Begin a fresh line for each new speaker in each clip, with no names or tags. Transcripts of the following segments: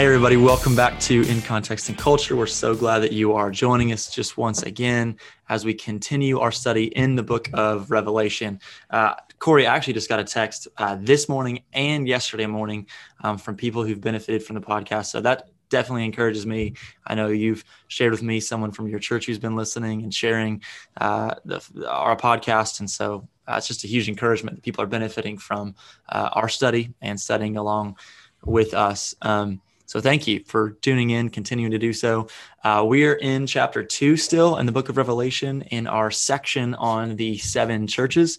Hey, everybody, welcome back to In Context and Culture. We're so glad that you are joining us just once again as we continue our study in the book of Revelation. Uh, Corey, I actually just got a text uh, this morning and yesterday morning um, from people who've benefited from the podcast. So that definitely encourages me. I know you've shared with me someone from your church who's been listening and sharing uh, the, our podcast. And so uh, it's just a huge encouragement that people are benefiting from uh, our study and studying along with us. Um, so thank you for tuning in, continuing to do so. Uh, we are in chapter two still in the book of Revelation in our section on the seven churches.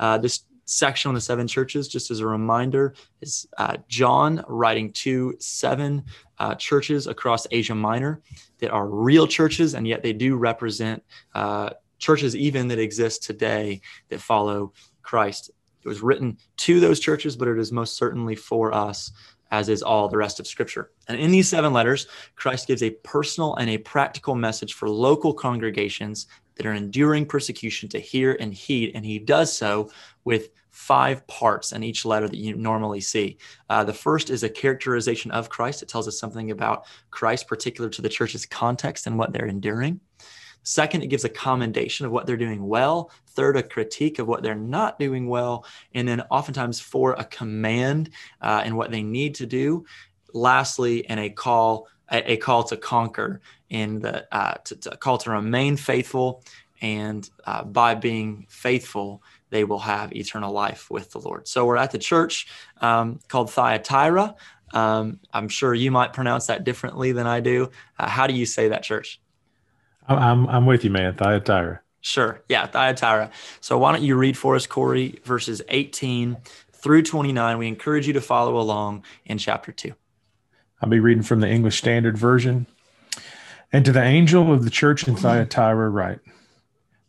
Uh, this section on the seven churches, just as a reminder, is uh, John writing to seven uh, churches across Asia Minor that are real churches, and yet they do represent uh, churches even that exist today that follow Christ. It was written to those churches, but it is most certainly for us as is all the rest of Scripture. And in these seven letters, Christ gives a personal and a practical message for local congregations that are enduring persecution to hear and heed. And he does so with five parts in each letter that you normally see. Uh, the first is a characterization of Christ. It tells us something about Christ, particular to the church's context and what they're enduring. Second, it gives a commendation of what they're doing well. Third, a critique of what they're not doing well. And then oftentimes for a command uh, and what they need to do. Lastly, and a call, a, call to conquer and the uh, to, to call to remain faithful. And uh, by being faithful, they will have eternal life with the Lord. So we're at the church um, called Thyatira. Um, I'm sure you might pronounce that differently than I do. Uh, how do you say that church?
I'm I'm with you, man. Thyatira.
Sure. Yeah, Thyatira. So why don't you read for us, Corey, verses 18 through 29. We encourage you to follow along in chapter 2.
I'll be reading from the English Standard Version. And to the angel of the church in Thyatira write,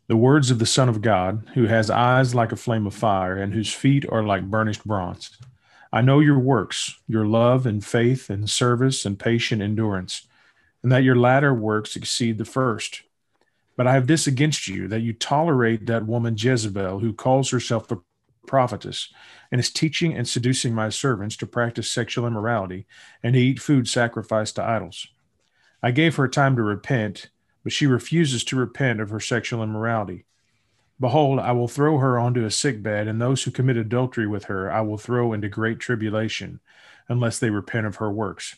the words of the Son of God, who has eyes like a flame of fire and whose feet are like burnished bronze. I know your works, your love and faith and service and patient endurance and that your latter works exceed the first. But I have this against you, that you tolerate that woman Jezebel, who calls herself a prophetess, and is teaching and seducing my servants to practice sexual immorality and to eat food sacrificed to idols. I gave her time to repent, but she refuses to repent of her sexual immorality. Behold, I will throw her onto a sick bed, and those who commit adultery with her I will throw into great tribulation, unless they repent of her works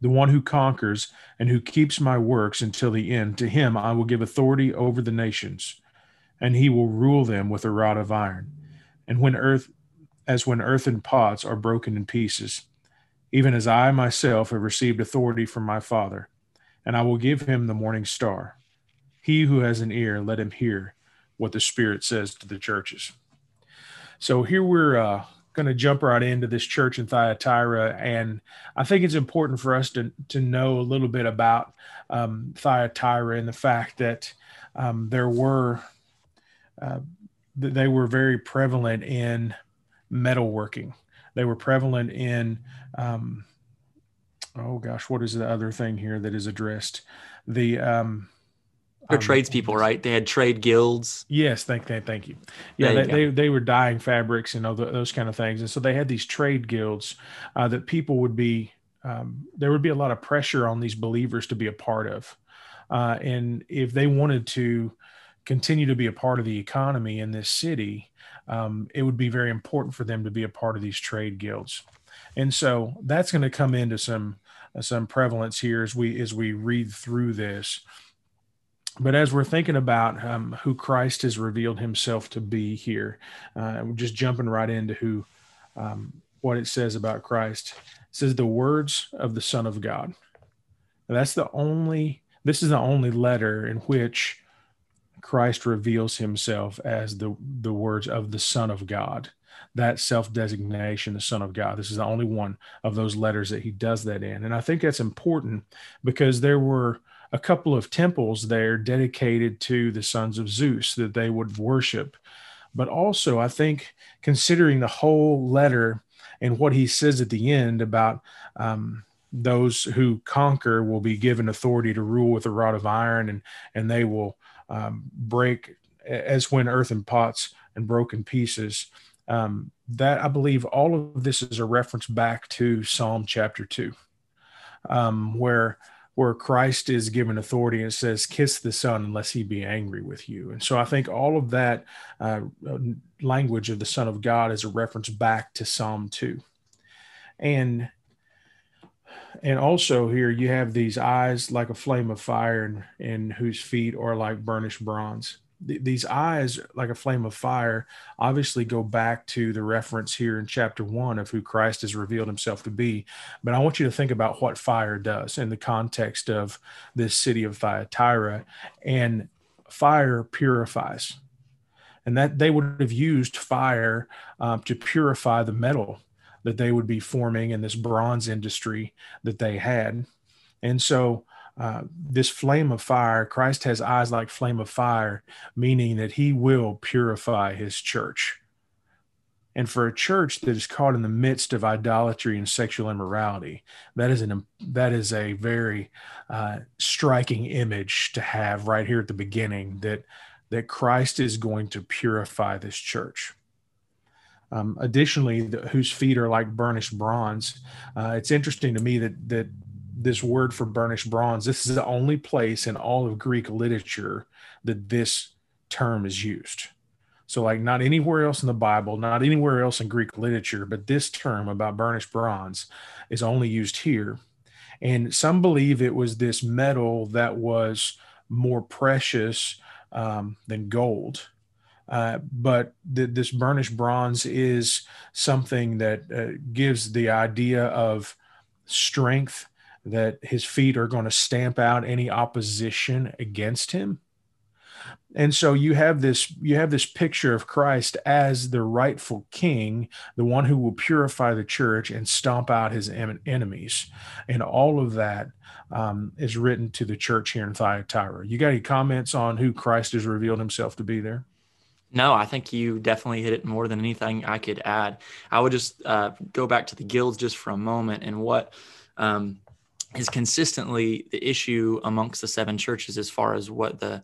The one who conquers and who keeps my works until the end, to him I will give authority over the nations, and he will rule them with a rod of iron. And when earth, as when earthen pots are broken in pieces, even as I myself have received authority from my Father, and I will give him the morning star. He who has an ear, let him hear what the Spirit says to the churches. So here we're uh, going to jump right into this church in Thyatira, and I think it's important for us to to know a little bit about um, Thyatira and the fact that um, there were uh, they were very prevalent in metalworking. They were prevalent in um, oh gosh, what is the other thing here that is addressed? The um,
they're tradespeople, right? They had trade guilds.
Yes, thank, thank, thank you. Yeah, you they, they, they were dyeing fabrics and all those kind of things, and so they had these trade guilds uh, that people would be. Um, there would be a lot of pressure on these believers to be a part of, uh, and if they wanted to continue to be a part of the economy in this city, um, it would be very important for them to be a part of these trade guilds, and so that's going to come into some uh, some prevalence here as we as we read through this but as we're thinking about um, who Christ has revealed himself to be here, uh, just jumping right into who, um, what it says about Christ. It says the words of the Son of God. That's the only, this is the only letter in which Christ reveals himself as the, the words of the Son of God. That self designation, the Son of God. This is the only one of those letters that he does that in. And I think that's important because there were a couple of temples there dedicated to the sons of Zeus that they would worship. But also, I think considering the whole letter and what he says at the end about um, those who conquer will be given authority to rule with a rod of iron, and and they will um, break as when earthen pots and broken pieces. Um, that I believe all of this is a reference back to Psalm chapter two, um, where where Christ is given authority and says, "Kiss the Son unless he be angry with you." And so I think all of that uh, language of the Son of God is a reference back to Psalm two, and and also here you have these eyes like a flame of fire, and, and whose feet are like burnished bronze these eyes like a flame of fire obviously go back to the reference here in chapter one of who christ has revealed himself to be. But i want you to think about what fire does in the context of this city of thyatira and fire purifies. And that they would have used fire um, to purify the metal that they would be forming in this bronze industry that they had. And so uh, this flame of fire, Christ has eyes like flame of fire, meaning that he will purify his church. And for a church that is caught in the midst of idolatry and sexual immorality, that is an that is a very uh, striking image to have right here at the beginning. That that Christ is going to purify this church. Um, additionally, the, whose feet are like burnished bronze. Uh, it's interesting to me that that this word for burnished bronze. This is the only place in all of Greek literature that this term is used. So, like, not anywhere else in the Bible, not anywhere else in Greek literature, but this term about burnished bronze is only used here. And some believe it was this metal that was more precious um, than gold. Uh, but th- this burnished bronze is something that uh, gives the idea of strength that his feet are going to stamp out any opposition against him. And so you have this you have this picture of christ as the rightful king the one who will purify the church and stomp out his enemies. And all of that um, is written to the church here in thyatira. You got any comments on who christ has revealed himself to be there?
No, I think you definitely hit it more than anything I could add. I would just uh, go back to the guilds just for a moment and what um, is consistently the issue amongst the seven churches as far as what the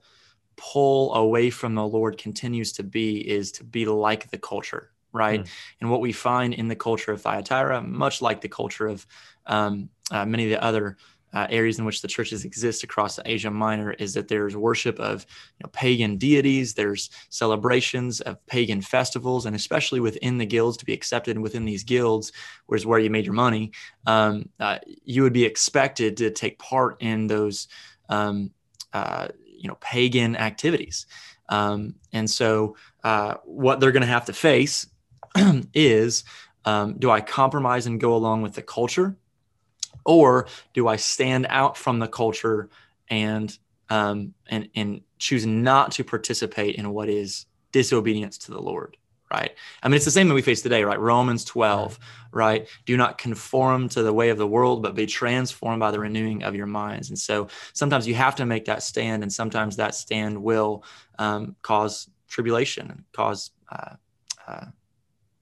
pull away from the Lord continues to be is to be like the culture, right? Mm. And what we find in the culture of Thyatira, much like the culture of um, uh, many of the other uh, areas in which the churches exist across Asia Minor is that there's worship of you know, pagan deities, there's celebrations of pagan festivals, and especially within the guilds to be accepted within these guilds, where's where you made your money, um, uh, you would be expected to take part in those um, uh, you know pagan activities. Um, and so uh, what they're going to have to face is um, do I compromise and go along with the culture? Or do I stand out from the culture and um, and and choose not to participate in what is disobedience to the Lord? Right. I mean, it's the same that we face today, right? Romans 12, right? Do not conform to the way of the world, but be transformed by the renewing of your minds. And so sometimes you have to make that stand, and sometimes that stand will um, cause tribulation and cause, uh, uh,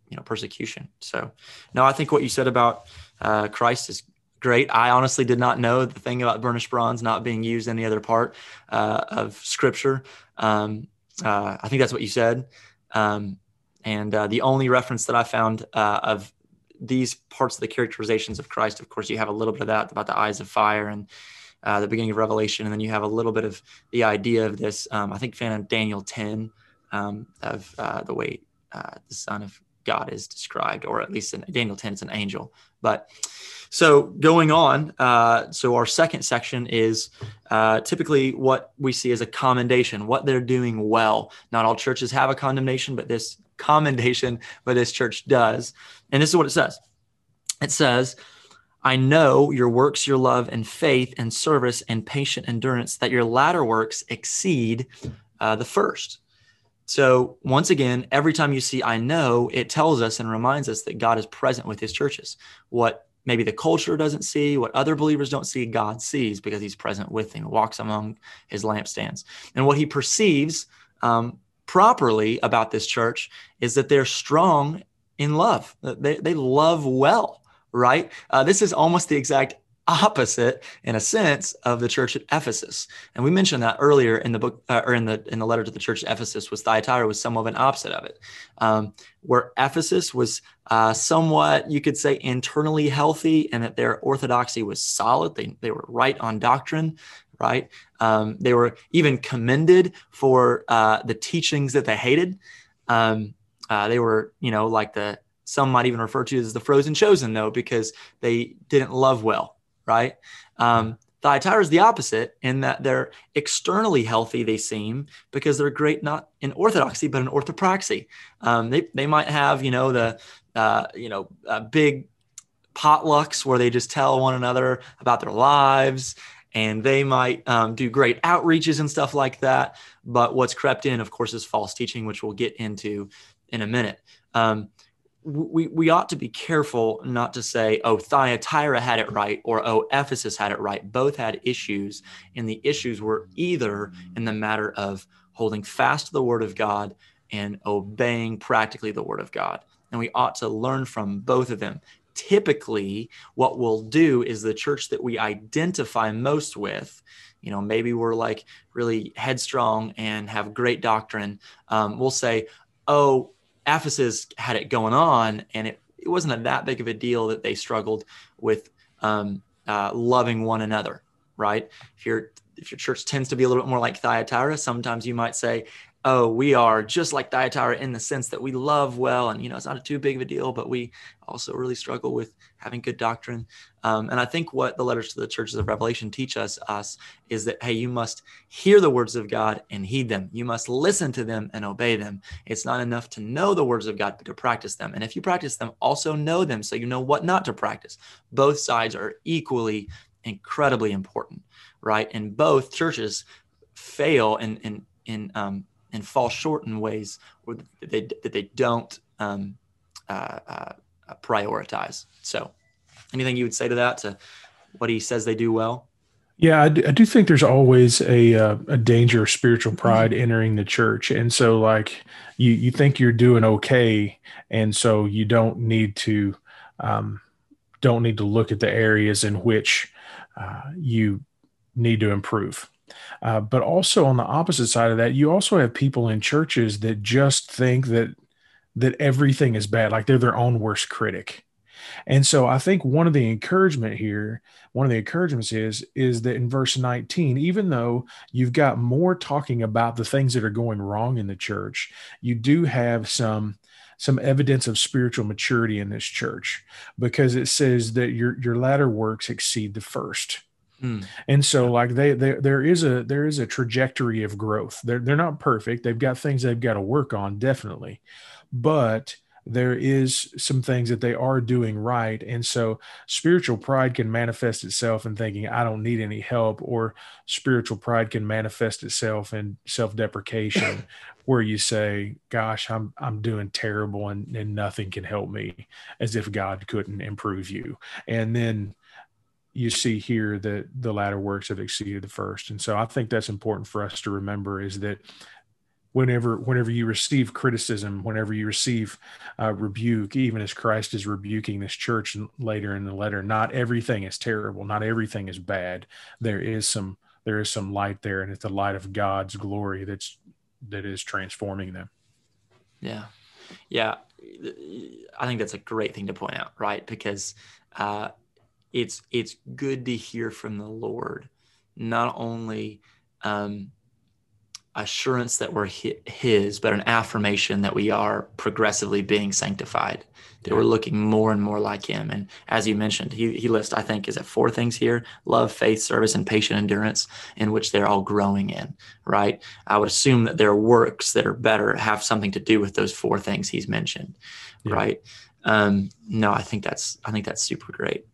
you know, persecution. So, no, I think what you said about uh, Christ is great. I honestly did not know the thing about burnished bronze not being used any other part uh, of scripture. Um, uh, I think that's what you said. Um, and uh, the only reference that I found uh, of these parts of the characterizations of Christ, of course, you have a little bit of that about the eyes of fire and uh, the beginning of Revelation, and then you have a little bit of the idea of this. Um, I think found in Daniel 10 um, of uh, the way the Son of God is described, or at least in Daniel 10, it's an angel. But so going on, uh, so our second section is uh, typically what we see as a commendation, what they're doing well. Not all churches have a condemnation, but this commendation, but this church does. And this is what it says. It says, I know your works, your love and faith and service and patient endurance, that your latter works exceed uh, the first. So, once again, every time you see I know, it tells us and reminds us that God is present with his churches. What maybe the culture doesn't see, what other believers don't see, God sees because he's present with him, walks among his lampstands. And what he perceives um, properly about this church is that they're strong in love. They, they love well, right? Uh, this is almost the exact opposite in a sense of the church at Ephesus. And we mentioned that earlier in the book uh, or in the in the letter to the church at Ephesus was Thyatira was somewhat an opposite of it. Um, where Ephesus was uh, somewhat you could say internally healthy and that their orthodoxy was solid. They they were right on doctrine, right? Um, they were even commended for uh, the teachings that they hated. Um, uh, they were, you know, like the some might even refer to as the frozen chosen, though, because they didn't love well right? Um, Thyatira is the opposite in that they're externally healthy, they seem, because they're great not in orthodoxy, but in orthopraxy. Um, they, they might have, you know, the, uh, you know, uh, big potlucks where they just tell one another about their lives and they might um, do great outreaches and stuff like that. But what's crept in, of course, is false teaching, which we'll get into in a minute. Um, we, we ought to be careful not to say, oh, Thyatira had it right or oh, Ephesus had it right. Both had issues, and the issues were either in the matter of holding fast to the word of God and obeying practically the word of God. And we ought to learn from both of them. Typically, what we'll do is the church that we identify most with, you know, maybe we're like really headstrong and have great doctrine. Um, we'll say, oh, Ephesus had it going on, and it, it wasn't a, that big of a deal that they struggled with um, uh, loving one another, right? If your if your church tends to be a little bit more like Thyatira, sometimes you might say, oh, we are just like Thyatira in the sense that we love well, and you know, it's not a too big of a deal, but we also really struggle with having good doctrine. Um, and I think what the letters to the churches of Revelation teach us us is that hey, you must hear the words of God and heed them. You must listen to them and obey them. It's not enough to know the words of God, but to practice them. And if you practice them, also know them so you know what not to practice. Both sides are equally incredibly important, right? And both churches fail in in in um, and fall short in ways that they, that they don't um, uh, uh, prioritize. So, anything you would say to that, to what he says they do well?
Yeah, I do, I do think there's always a uh, a danger of spiritual pride mm-hmm. entering the church, and so like you you think you're doing okay, and so you don't need to um, don't need to look at the areas in which uh, you need to improve. Uh, but also on the opposite side of that, you also have people in churches that just think that that everything is bad, like they're their own worst critic. And so I think one of the encouragement here, one of the encouragements is is that in verse 19, even though you've got more talking about the things that are going wrong in the church, you do have some some evidence of spiritual maturity in this church because it says that your your latter works exceed the first. Mm. And so like they, they there is a there is a trajectory of growth. They're they're not perfect. They've got things they've got to work on definitely. But there is some things that they are doing right and so spiritual pride can manifest itself in thinking i don't need any help or spiritual pride can manifest itself in self-deprecation where you say gosh i'm i'm doing terrible and, and nothing can help me as if god couldn't improve you and then you see here that the latter works have exceeded the first. And so I think that's important for us to remember is that whenever whenever you receive criticism, whenever you receive uh, rebuke, even as Christ is rebuking this church later in the letter, not everything is terrible, not everything is bad. There is some there is some light there, and it's the light of God's glory that's that is transforming them.
Yeah, yeah, I think that's a great thing to point out, right? Because uh, it's it's good to hear from the Lord, not only um, assurance that we're His, but an affirmation that we are progressively being sanctified, that we're looking more and more like Him. And as you mentioned, He He lists I think is it four things here: love, faith, service, and patient endurance, in which they're all growing in. Right? I would assume that their works that are better have something to do with those four things He's mentioned. Yeah. Right? Um, no, I think that's I think that's super great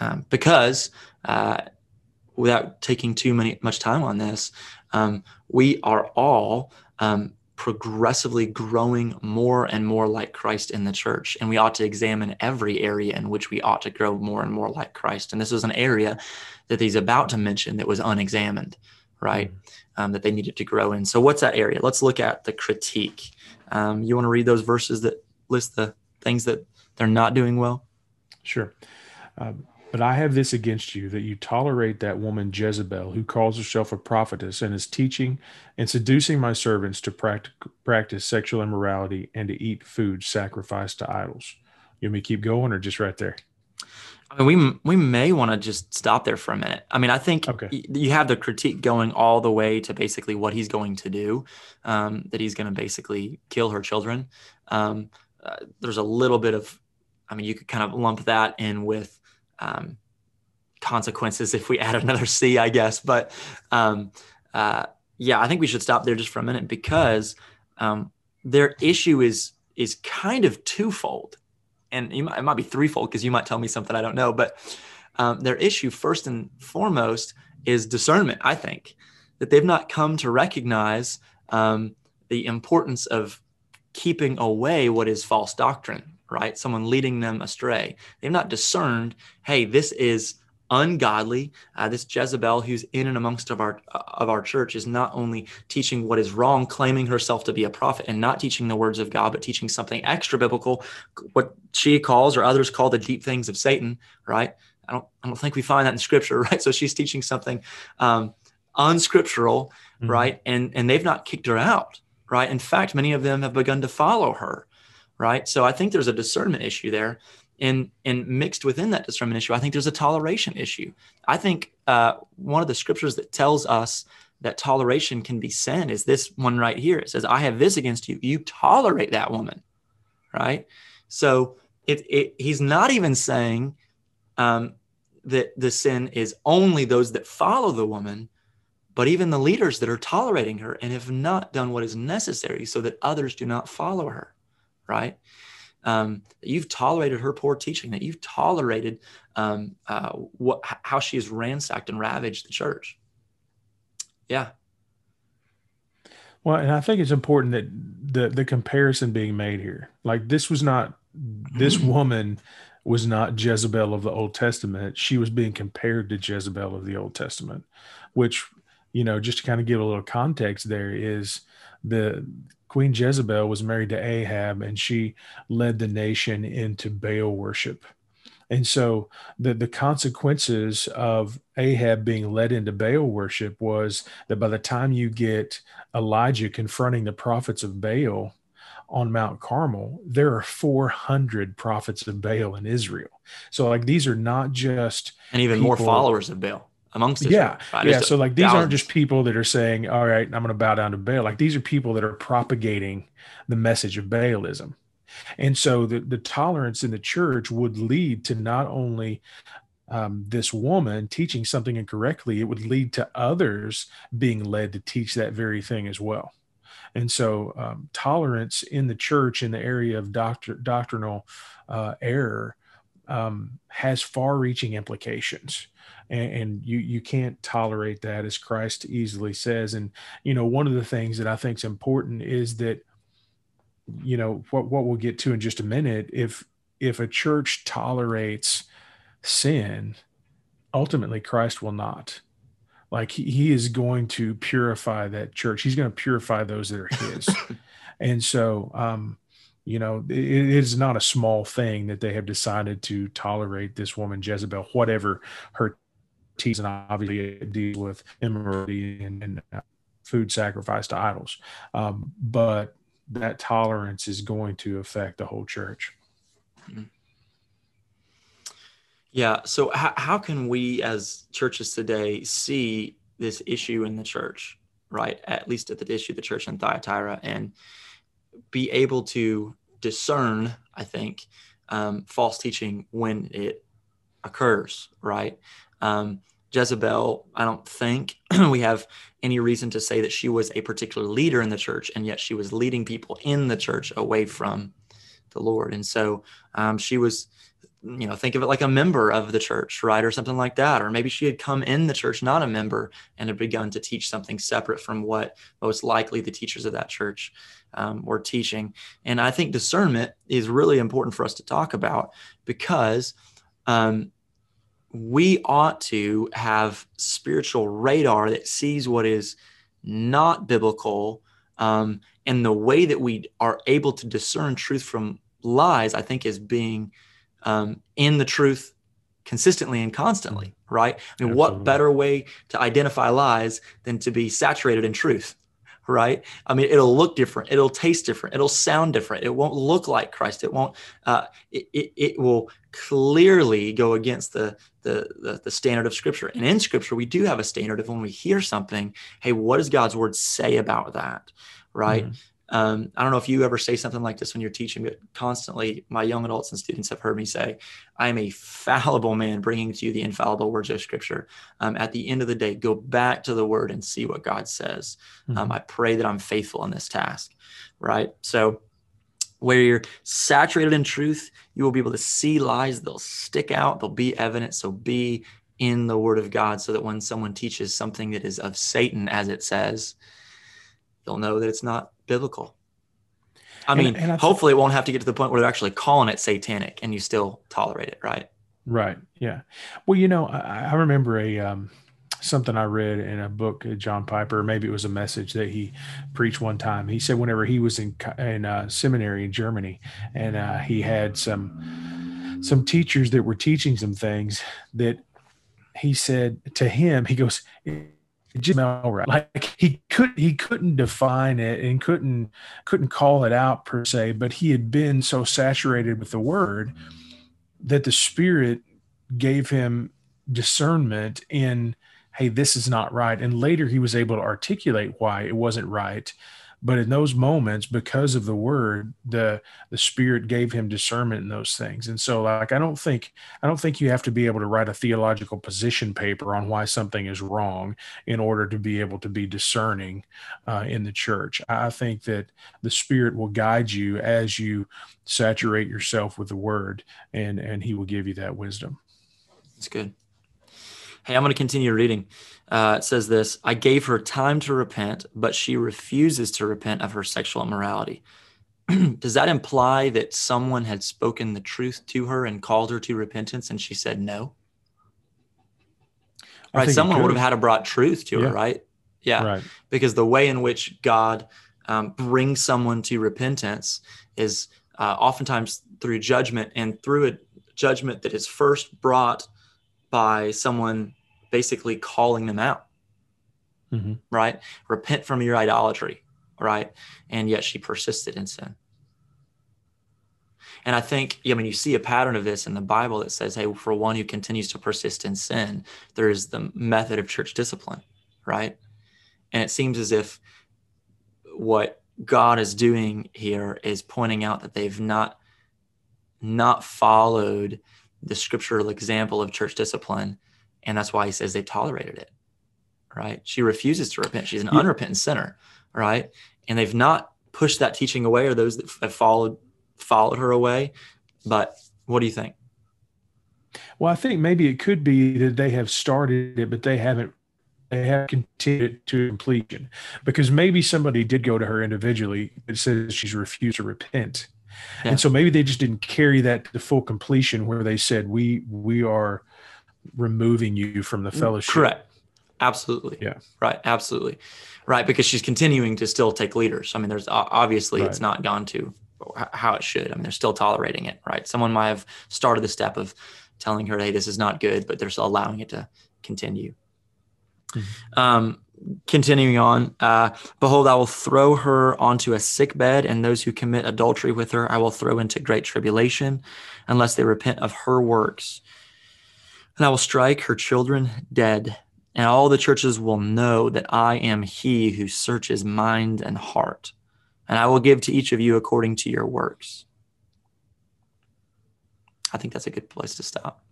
um, because uh, without taking too many much time on this, um, we are all um, progressively growing more and more like Christ in the church. And we ought to examine every area in which we ought to grow more and more like Christ. And this is an area that he's about to mention that was unexamined, right? Mm-hmm. Um, that they needed to grow in. So, what's that area? Let's look at the critique. Um, you want to read those verses that list the things that they're not doing well?
Sure. Um, but I have this against you that you tolerate that woman Jezebel, who calls herself a prophetess and is teaching and seducing my servants to practice, practice sexual immorality and to eat food sacrificed to idols. You want me keep going or just right there?
I mean, we we may want to just stop there for a minute. I mean, I think okay. y- you have the critique going all the way to basically what he's going to do, um, that he's going to basically kill her children. Um, uh, there's a little bit of, I mean, you could kind of lump that in with um, consequences if we add another C, I guess. But um, uh, yeah, I think we should stop there just for a minute because um, their issue is is kind of twofold, and might, it might be threefold because you might tell me something I don't know. But um, their issue, first and foremost, is discernment. I think that they've not come to recognize um, the importance of keeping away what is false doctrine right? Someone leading them astray. They've not discerned, hey, this is ungodly. Uh, this Jezebel, who's in and amongst of our of our church, is not only teaching what is wrong, claiming herself to be a prophet, and not teaching the words of God, but teaching something extra biblical, what she calls or others call the deep things of Satan. Right? I don't I don't think we find that in Scripture. Right? So she's teaching something um, unscriptural. Mm-hmm. Right? And and they've not kicked her out. Right? In fact, many of them have begun to follow her right? So I think there's a discernment issue there. And, and mixed within that discernment issue, I think there's a toleration issue. I think uh, one of the scriptures that tells us that toleration can be sin is this one right here. It says, I have this against you. You tolerate that woman, right? So it, it he's not even saying um, that the sin is only those that follow the woman, but even the leaders that are tolerating her and have not done what is necessary so that others do not follow her right? Um, you've tolerated her poor teaching, that you've tolerated um, uh, what, how she has ransacked and ravaged the church. Yeah.
Well, and I think it's important that the the comparison being made here, like this was not this mm-hmm. woman was not Jezebel of the Old Testament. She was being compared to Jezebel of the Old Testament, which you know, just to kind of give a little context, there is the Queen Jezebel was married to Ahab and she led the nation into Baal worship. And so the, the consequences of Ahab being led into Baal worship was that by the time you get Elijah confronting the prophets of Baal on Mount Carmel, there are 400 prophets of Baal in Israel. So, like, these are not just.
And even people, more followers of Baal amongst
Israel. Yeah, yeah. So like these thousands. aren't just people that are saying, "All right, I'm going to bow down to Baal." Like these are people that are propagating the message of Baalism, and so the the tolerance in the church would lead to not only um, this woman teaching something incorrectly, it would lead to others being led to teach that very thing as well. And so, um, tolerance in the church in the area of doctor, doctrinal uh, error um, has far-reaching implications. And, and, you you can't tolerate that as christ easily says. And you know one of the things that i think is important is that you know what what we'll get to in just a minute if if a church tolerates sin ultimately christ will not. Like he, he is going to purify that church. He's going to purify those that are his. And so um you know it, is not a small thing that they have decided to tolerate this woman jezebel whatever her and obviously it deals with immorality and, and uh, food sacrifice to idols. Um, but that tolerance is going to affect the whole church. Mm-hmm.
Yeah. So, how, how can we as churches today see this issue in the church, right? At least at the issue of the church in Thyatira, and be able to discern, I think, um, false teaching when it occurs, right? Um, Jezebel, I don't think we have any reason to say that she was a particular leader in the church, and yet she was leading people in the church away from the Lord. And so um, she was you know, think of it like a member of the church, right? Or something like that. Or maybe she had come in the church not a member and had begun to teach something separate from what most likely the teachers of that church um, were teaching. And I think discernment is really important for us to talk about because um, we ought to have spiritual radar that sees what is not biblical. Um, and the way that we are able to discern truth from lies, I think, is being um, in the truth consistently and constantly, mm-hmm. right? I mean, Absolutely. what better way to identify lies than to be saturated in truth? Right. I mean, it'll look different. It'll taste different. It'll sound different. It won't look like Christ. It won't. Uh, it, it, it will clearly go against the, the, the the standard of Scripture. And in Scripture, we do have a standard of when we hear something. Hey, what does God's Word say about that? Right. Mm-hmm. Um, I don't know if you ever say something like this when you're teaching, but constantly my young adults and students have heard me say, I am a fallible man bringing to you the infallible words of Scripture. Um, at the end of the day, go back to the Word and see what God says. Mm-hmm. Um, I pray that I'm faithful in this task, right? So, where you're saturated in truth, you will be able to see lies. They'll stick out, they'll be evident. So, be in the Word of God so that when someone teaches something that is of Satan, as it says, they'll know that it's not biblical. I mean, and, and hopefully it won't have to get to the point where they're actually calling it satanic and you still tolerate it, right?
Right. Yeah. Well, you know, I, I remember a um, something I read in a book, uh, John Piper. Maybe it was a message that he preached one time. He said whenever he was in in uh, seminary in Germany, and uh, he had some some teachers that were teaching some things that he said to him. He goes, smelled right. Like he could he couldn't define it and couldn't couldn't call it out per se, but he had been so saturated with the word that the spirit gave him discernment in hey this is not right and later he was able to articulate why it wasn't right but in those moments because of the word the the spirit gave him discernment in those things. And so like i don't think i don't think you have to be able to write a theological position paper on why something is wrong in order to be able to be discerning uh, in the church. I think that the spirit will guide you as you saturate yourself with the word and and he will give you that wisdom.
It's good. Hey, I'm going to continue reading. Uh, it says this I gave her time to repent, but she refuses to repent of her sexual immorality. Does that imply that someone had spoken the truth to her and called her to repentance and she said no? Right. Someone would have had to brought truth to yeah. her, right? Yeah. Right. Because the way in which God um, brings someone to repentance is uh, oftentimes through judgment and through a judgment that is first brought by someone basically calling them out, mm-hmm. right? Repent from your idolatry, right? And yet she persisted in sin. And I think, I mean, you see a pattern of this in the Bible that says, hey, for one who continues to persist in sin, there is the method of church discipline, right? And it seems as if what God is doing here is pointing out that they've not not followed the scriptural example of church discipline and that's why he says they tolerated it. Right? She refuses to repent. She's an yeah. unrepentant sinner, right? And they've not pushed that teaching away or those that have followed followed her away. But what do you think?
Well, I think maybe it could be that they have started it, but they haven't they have continued to completion because maybe somebody did go to her individually that says she's refused to repent. Yeah. And so maybe they just didn't carry that to full completion where they said we we are removing you from the fellowship.
Correct. Absolutely.
Yeah.
Right. Absolutely. Right. Because she's continuing to still take leaders. I mean, there's obviously right. it's not gone to how it should. I mean, they're still tolerating it. Right. Someone might have started the step of telling her, hey, this is not good, but they're still allowing it to continue. Mm-hmm. Um, continuing on, uh, behold, I will throw her onto a sick bed, and those who commit adultery with her I will throw into great tribulation, unless they repent of her works and I will strike her children dead, and all the churches will know that I am he who searches mind and heart, and I will give to each of you according to your works. I think that's a good place to stop.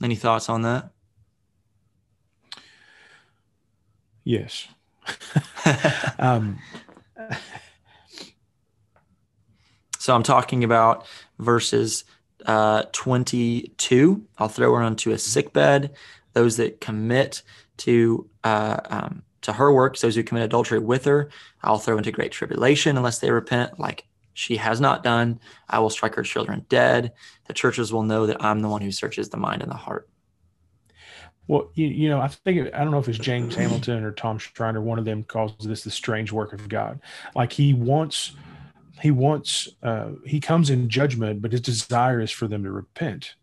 Any thoughts on that?
Yes. um.
So I'm talking about verses uh, 22, I'll throw her onto a sick bed. Those that commit to uh, um, to her works, those who commit adultery with her, I'll throw into great tribulation unless they repent, like she has not done. I will strike her children dead. The churches will know that I'm the one who searches the mind and the heart.
Well, you, you know, I think I don't know if it's James Hamilton or Tom Schreiner. One of them calls this the strange work of God. Like he wants, he wants, uh, he comes in judgment, but his desire is for them to repent,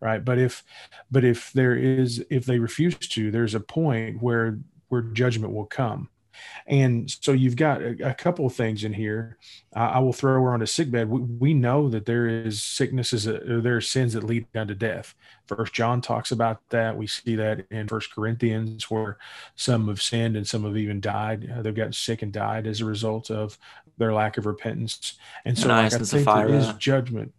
right? But if, but if there is, if they refuse to, there's a point where where judgment will come. And so you've got a, a couple of things in here. Uh, I will throw her on a sick bed. We, we know that there is sicknesses, that, there are sins that lead unto death. First John talks about that. We see that in First Corinthians, where some have sinned and some have even died. Uh, they've gotten sick and died as a result of their lack of repentance. And so, like, I think Sapphira. is judgment.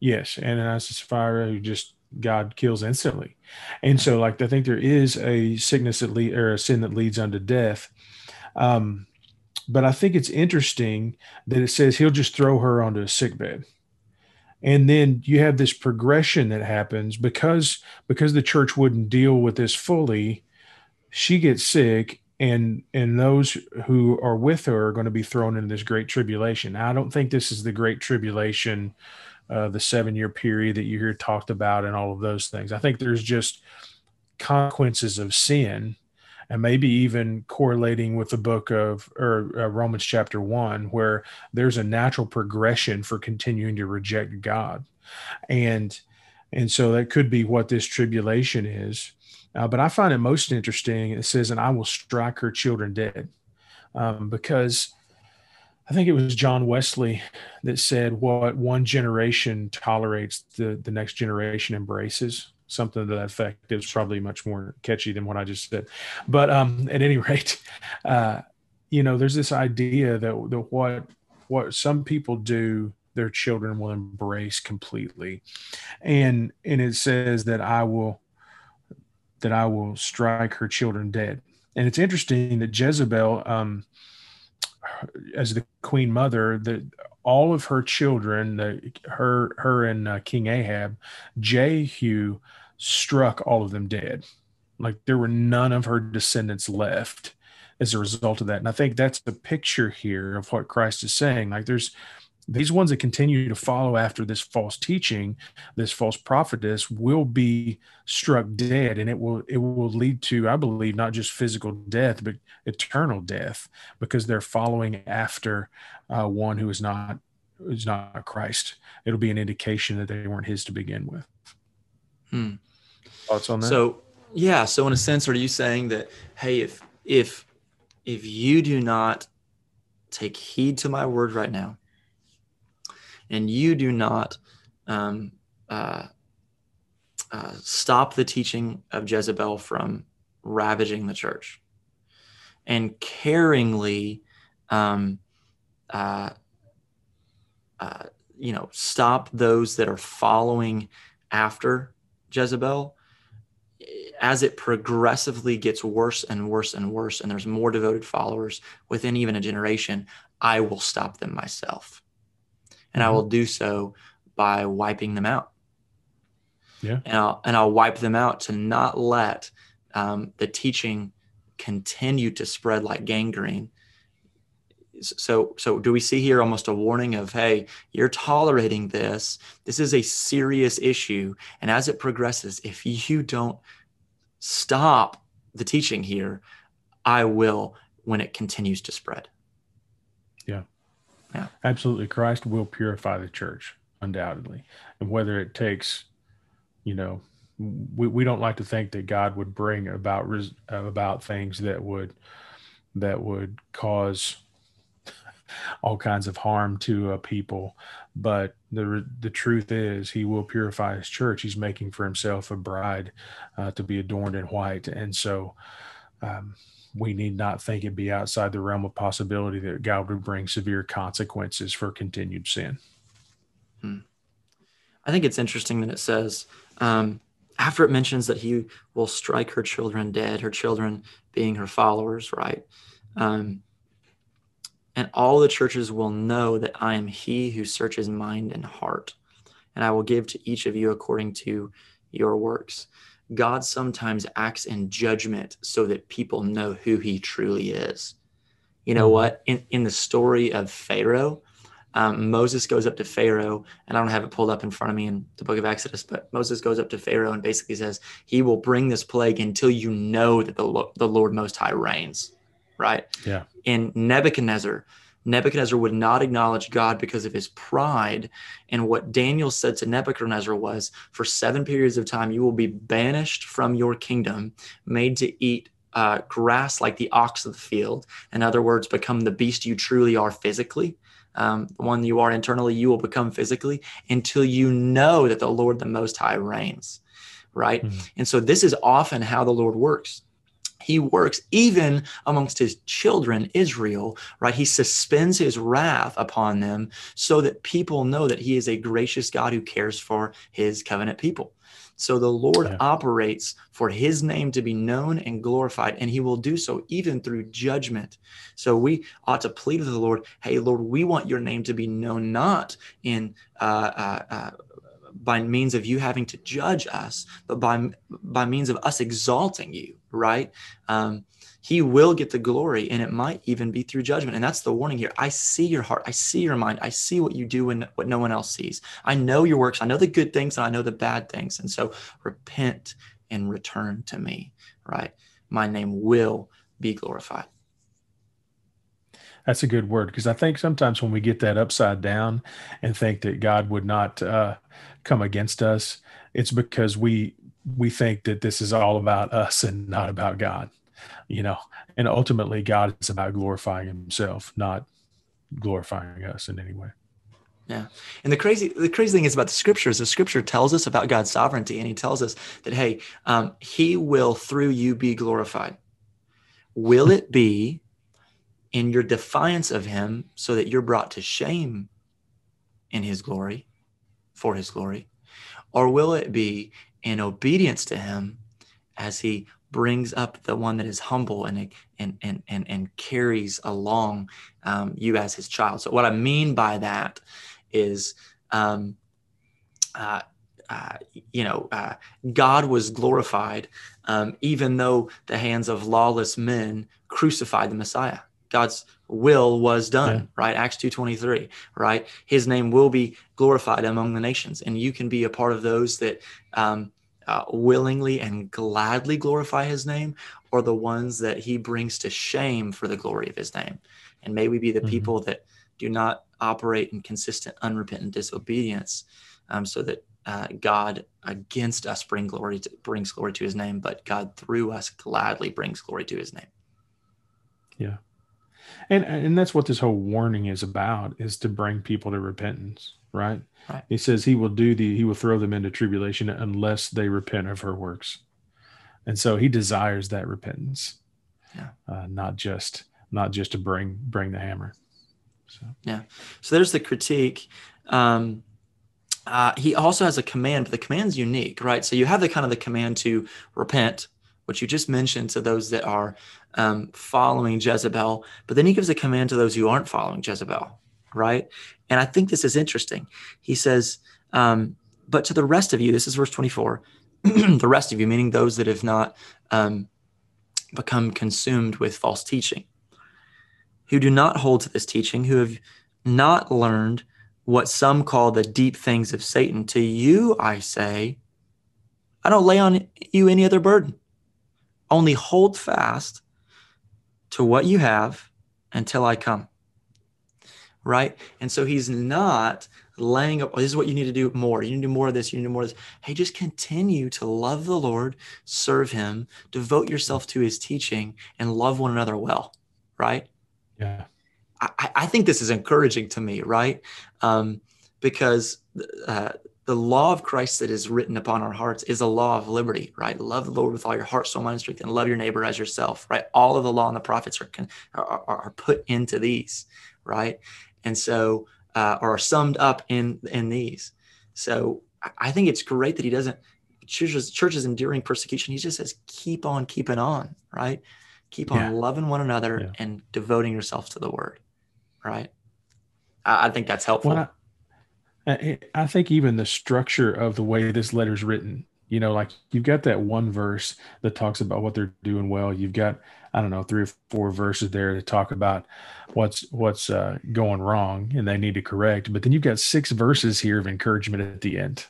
Yes, Ananias and Sapphira, who just God kills instantly. And so, like, I think there is a sickness that lead or a sin that leads unto death. Um, but I think it's interesting that it says he'll just throw her onto a sick bed. And then you have this progression that happens because because the church wouldn't deal with this fully. She gets sick, and and those who are with her are going to be thrown into this great tribulation. Now, I don't think this is the great tribulation uh, the seven year period that you hear talked about and all of those things. I think there's just consequences of sin and maybe even correlating with the book of or uh, Romans chapter 1 where there's a natural progression for continuing to reject God. And and so that could be what this tribulation is. Uh, but I find it most interesting. It says, "And I will strike her children dead," um, because I think it was John Wesley that said, "What one generation tolerates, the the next generation embraces." Something to that effect. It's probably much more catchy than what I just said, but um, at any rate, uh, you know, there's this idea that that what what some people do, their children will embrace completely, and and it says that I will that I will strike her children dead. And it's interesting that Jezebel. Um, as the queen mother that all of her children the, her her and uh, king ahab jehu struck all of them dead. Like there were none of her descendants left as a result of that. And i think that's the picture here of what christ is saying. Like there's these ones that continue to follow after this false teaching this false prophetess will be struck dead and it will it will lead to i believe not just physical death but eternal death because they're following after uh, one who is not is not christ. It'll be an indication that they weren't his to begin with.
Hmm.
thoughts on that?
So yeah so in a sense are you saying that hey if if if you do not take heed to my word right now and you do not um, uh, uh, stop the teaching of Jezebel from ravaging the church. And caringly um, uh, uh, you know stop those that are following after Jezebel. As it progressively gets worse and worse and worse and there's more devoted followers within even a generation I will stop them myself and mm-hmm. I will do so by wiping them out.
Yeah.
And I'll, and I'll wipe them out to not let um, the teaching continue to spread like gangrene. So, so do we see here almost a warning of, hey, you're tolerating this. This is a serious issue. And as it progresses, if you don't stop the teaching here, I will when it continues to spread.
Yeah. Yeah. Absolutely. Christ will purify the church, undoubtedly. And whether it takes, you know, we, we don't like to think that God would bring about about things that would that would cause all kinds of harm to a people but the the truth is he will purify his church he's making for himself a bride uh, to be adorned in white and so um, we need not think it be outside the realm of possibility that God would bring severe consequences for continued sin.
Hmm. I think it's interesting that it says, um, after it mentions that he will strike her children dead, her children being her followers, right? Um, and all the churches will know that I am he who searches mind and heart. and I will give to each of you according to your works. God sometimes acts in judgment so that people know who he truly is. You know mm-hmm. what? In, in the story of Pharaoh, um, Moses goes up to Pharaoh, and I don't have it pulled up in front of me in the book of Exodus, but Moses goes up to Pharaoh and basically says, He will bring this plague until you know that the, the Lord Most High reigns, right?
Yeah.
In Nebuchadnezzar, Nebuchadnezzar would not acknowledge God because of his pride. And what Daniel said to Nebuchadnezzar was, For seven periods of time, you will be banished from your kingdom, made to eat uh, grass like the ox of the field. In other words, become the beast you truly are physically. Um, the one you are internally, you will become physically until you know that the Lord, the Most High, reigns. Right. Mm-hmm. And so, this is often how the Lord works he works even amongst his children, Israel, right? He suspends his wrath upon them so that people know that he is a gracious God who cares for his covenant people. So the Lord yeah. operates for his name to be known and glorified, and he will do so even through judgment. So we ought to plead with the Lord, hey, Lord, we want your name to be known not in uh, uh, uh, by means of you having to judge us, but by by means of us exalting you, right? Um, he will get the glory, and it might even be through judgment. And that's the warning here. I see your heart, I see your mind, I see what you do and what no one else sees. I know your works, I know the good things, and I know the bad things. And so repent and return to me, right? My name will be glorified.
That's a good word because I think sometimes when we get that upside down and think that God would not uh, come against us, it's because we we think that this is all about us and not about God. You know, and ultimately God is about glorifying himself, not glorifying us in any way.
Yeah. And the crazy the crazy thing is about the scriptures, the scripture tells us about God's sovereignty and he tells us that hey, um, he will through you be glorified. Will it be in your defiance of him so that you're brought to shame in his glory for his glory or will it be in obedience to him as he brings up the one that is humble and and and and, and carries along um, you as his child so what i mean by that is um, uh, uh, you know, uh, God was glorified, um, even though the hands of lawless men crucified the Messiah. God's will was done, yeah. right? Acts 2.23, right? His name will be glorified among the nations. And you can be a part of those that um, uh, willingly and gladly glorify his name or the ones that he brings to shame for the glory of his name. And may we be the mm-hmm. people that do not operate in consistent, unrepentant disobedience um, so that uh, God against us bring glory to, brings glory to his name, but God through us gladly brings glory to his name.
Yeah and and that's what this whole warning is about is to bring people to repentance right, right. he says he will do the he will throw them into tribulation unless they repent of her works. And so he desires that repentance
yeah.
uh, not just not just to bring bring the hammer.
So. Yeah. So there's the critique. Um uh, he also has a command, but the command's unique, right? So you have the kind of the command to repent, which you just mentioned to those that are um, following Jezebel, but then he gives a command to those who aren't following Jezebel, right? And I think this is interesting. He says, um, but to the rest of you, this is verse 24, the rest of you, meaning those that have not um, become consumed with false teaching, who do not hold to this teaching, who have not learned what some call the deep things of Satan. To you, I say, I don't lay on you any other burden. Only hold fast to what you have until I come. Right. And so he's not laying up, oh, this is what you need to do more. You need to do more of this. You need to do more of this. Hey, just continue to love the Lord, serve him, devote yourself to his teaching, and love one another well. Right.
Yeah.
I, I think this is encouraging to me. Right. Um, because uh, the law of Christ that is written upon our hearts is a law of liberty, right? Love the Lord with all your heart, soul, mind, and strength, and love your neighbor as yourself, right? All of the law and the prophets are are, are put into these, right? And so, uh, or are summed up in in these. So, I think it's great that he doesn't churches churches enduring persecution. He just says, keep on keeping on, right? Keep on yeah. loving one another yeah. and devoting yourself to the word, right? I, I think that's helpful.
Well, I think even the structure of the way this letter is written, you know, like you've got that one verse that talks about what they're doing well. You've got, I don't know, three or four verses there to talk about what's what's uh, going wrong and they need to correct. But then you've got six verses here of encouragement at the end,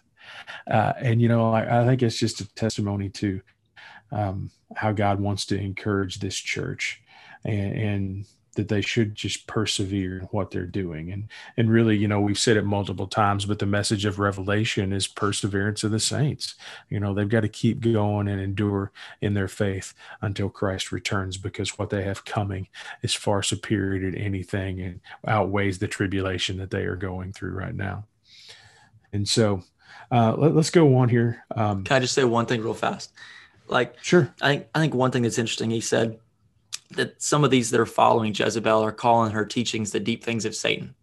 uh, and you know, I, I, think it's just a testimony to um, how God wants to encourage this church, and, and that they should just persevere in what they're doing. And and really, you know, we've said it multiple times, but the message of Revelation is perseverance of the saints. You know, they've got to keep going and endure in their faith until Christ returns, because what they have coming is far superior to anything and outweighs the tribulation that they are going through right now. And so uh, let, us go on here.
Um, Can I just say one thing real fast? Like,
sure.
I think I think one thing that's interesting. He said that some of these that are following Jezebel are calling her teachings the deep things of Satan.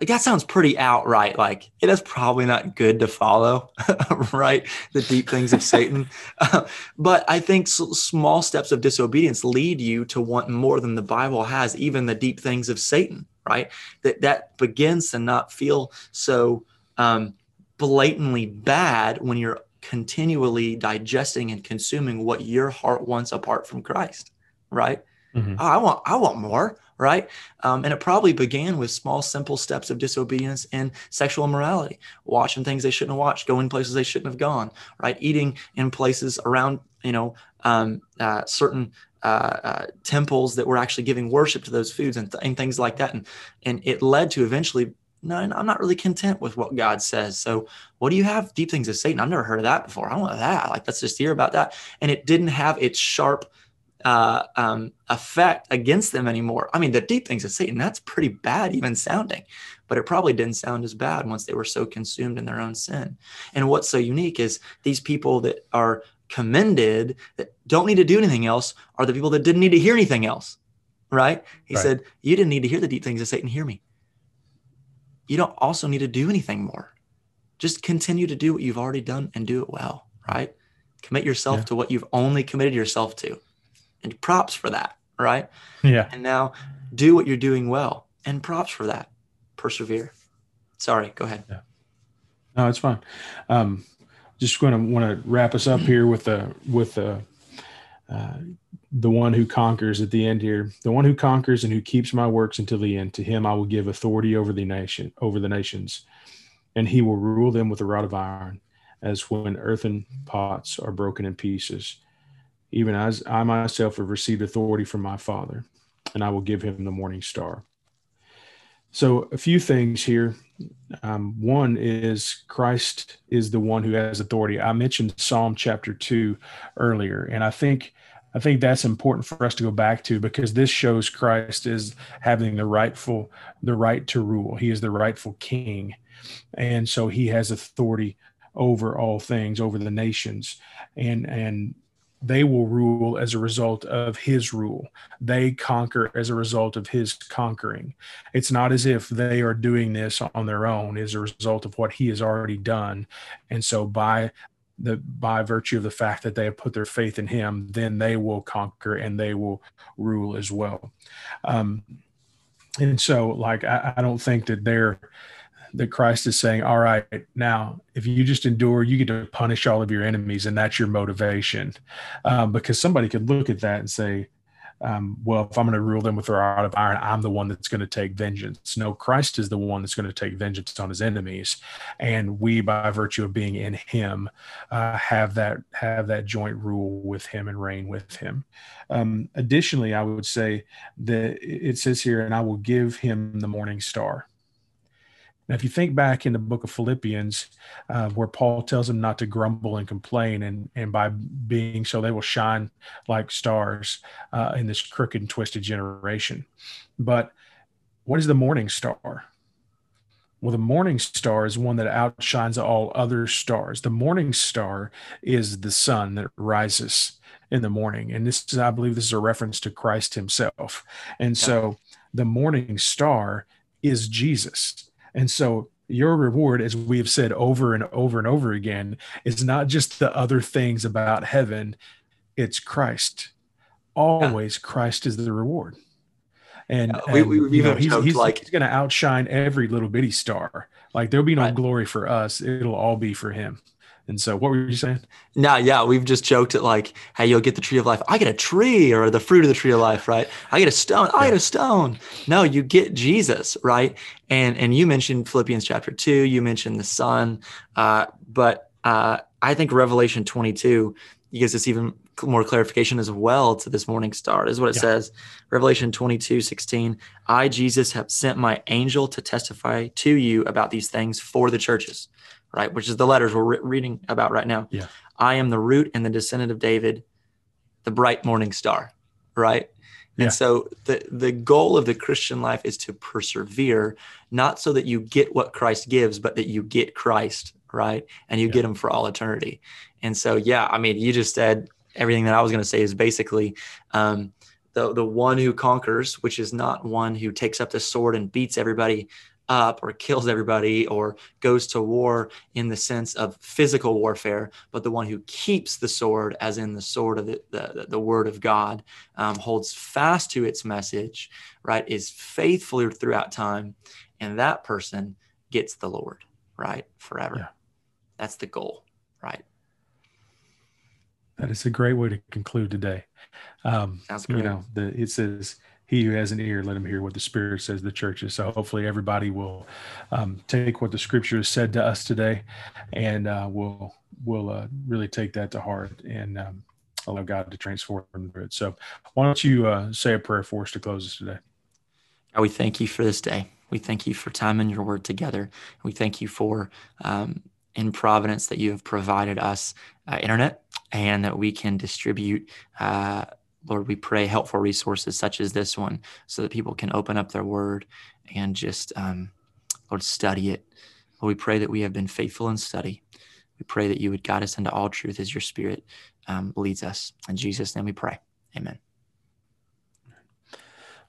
Like that sounds pretty outright. Like it is probably not good to follow, right? The deep things of Satan. But I think s- small steps of disobedience lead you to want more than the Bible has, even the deep things of Satan, right? That that begins to not feel so um, blatantly bad when you're continually digesting and consuming what your heart wants apart from Christ right? Mm-hmm. Oh, I want I want more, right? Um, and it probably began with small, simple steps of disobedience and sexual immorality, watching things they shouldn't have watched, going places they shouldn't have gone, right? Eating in places around, you know, um, uh, certain uh, uh, temples that were actually giving worship to those foods and, th- and things like that, and and it led to eventually. No, I'm not really content with what God says. So, what do you have? Deep things of Satan. I've never heard of that before. I want that. Like, let's just hear about that. And it didn't have its sharp uh, um, effect against them anymore. I mean, the deep things of Satan, that's pretty bad, even sounding, but it probably didn't sound as bad once they were so consumed in their own sin. And what's so unique is these people that are commended that don't need to do anything else are the people that didn't need to hear anything else. Right? He right. said, You didn't need to hear the deep things of Satan, hear me. You don't also need to do anything more. Just continue to do what you've already done and do it well, right? Commit yourself yeah. to what you've only committed yourself to and props for that, right?
Yeah.
And now do what you're doing well and props for that. Persevere. Sorry, go ahead.
Yeah. No, it's fine. Um, just going to want to wrap us up here with the with the uh, the one who conquers at the end here. The one who conquers and who keeps my works until the end. To him I will give authority over the nation over the nations, and he will rule them with a rod of iron, as when earthen pots are broken in pieces even as I myself have received authority from my Father, and I will give him the morning star. So, a few things here. Um, one is Christ is the one who has authority. I mentioned Psalm chapter two earlier, and I think I think that's important for us to go back to because this shows Christ is having the rightful the right to rule. He is the rightful king, and so he has authority over all things, over the nations, and and they will rule as a result of his rule. They conquer as a result of his conquering. It's not as if they are doing this on their own as a result of what he has already done. And so by the by virtue of the fact that they have put their faith in him, then they will conquer and they will rule as well. Um, and so like I, I don't think that they're that Christ is saying, all right, now if you just endure, you get to punish all of your enemies, and that's your motivation. Um, because somebody could look at that and say, um, well, if I'm going to rule them with a rod of iron, I'm the one that's going to take vengeance. No, Christ is the one that's going to take vengeance on his enemies, and we, by virtue of being in Him, uh, have that have that joint rule with Him and reign with Him. Um, additionally, I would say that it says here, "And I will give him the morning star." Now, if you think back in the book of Philippians, uh, where Paul tells them not to grumble and complain, and, and by being so, they will shine like stars uh, in this crooked and twisted generation. But what is the morning star? Well, the morning star is one that outshines all other stars. The morning star is the sun that rises in the morning. And this is, I believe, this is a reference to Christ himself. And so the morning star is Jesus and so your reward, as we have said over and over and over again, is not just the other things about heaven, it's Christ. Always yeah. Christ is the reward. And, yeah, we, we, we you know, he's, he's, like he's going to outshine every little bitty star. Like there'll be no
Right.
glory for us. It'll all be for him. And so what were you saying?
Now, yeah, we've just joked at like, hey, you'll get the tree of life. I get a tree or the fruit of the tree of life, right? I get a stone. I get a stone. No, you get Jesus, right? And and you mentioned Philippians chapter two. You mentioned the Son, uh, but uh, I think Revelation 22 gives us even more clarification as well to this morning star. Is what it
Yeah.
says. Revelation 22, 16. I, Jesus, have sent my angel to testify to you about these things for the churches, right? Which is the letters we're re- reading about right now.
Yeah.
I am the root and the descendant of David, the bright morning star, right?
Yeah.
And so the the goal of the Christian life is to persevere, not so that you get what Christ gives, but that you get Christ, right? And you
Yeah.
get him for all eternity. And so yeah, I mean, you just said everything that I was going to say is basically um, the the one who conquers, which is not one who takes up the sword and beats everybody up or kills everybody or goes to war in the sense of physical warfare, but the one who keeps the sword, as in the sword of the, the, the word of God, um, holds fast to its message, right, is faithful throughout time, and that person gets the Lord, right, forever.
Yeah.
That's the goal, right?
That is a great way to conclude today. Um,
Sounds
you know, the, it says, "He who has an ear, let him hear what the Spirit says." to The churches. So hopefully, everybody will um, take what the Scripture has said to us today, and uh, will will uh, really take that to heart and um, allow God to transform it. So, why don't you uh, say a prayer for us to close us today?
We thank you for this day. We thank you for time in your word together. We thank you for um, in providence that you have provided us uh, internet and that we can distribute. Lord, we pray helpful resources such as this one so that people can open up their word and just, um, Lord, study it. Lord, we pray that we have been faithful in study. We pray that you would guide us into all truth as your spirit um, leads us. In Jesus' name we pray. Amen.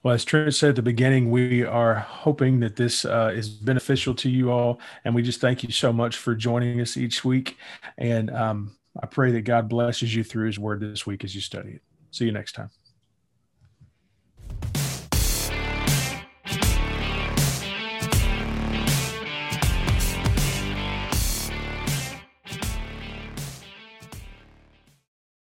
Well, as Trent said at the beginning, we are hoping that this uh, is beneficial to you all. And we just thank you so much for joining us each week. And um, I pray that God blesses you through his word this week as you study it. See you next time.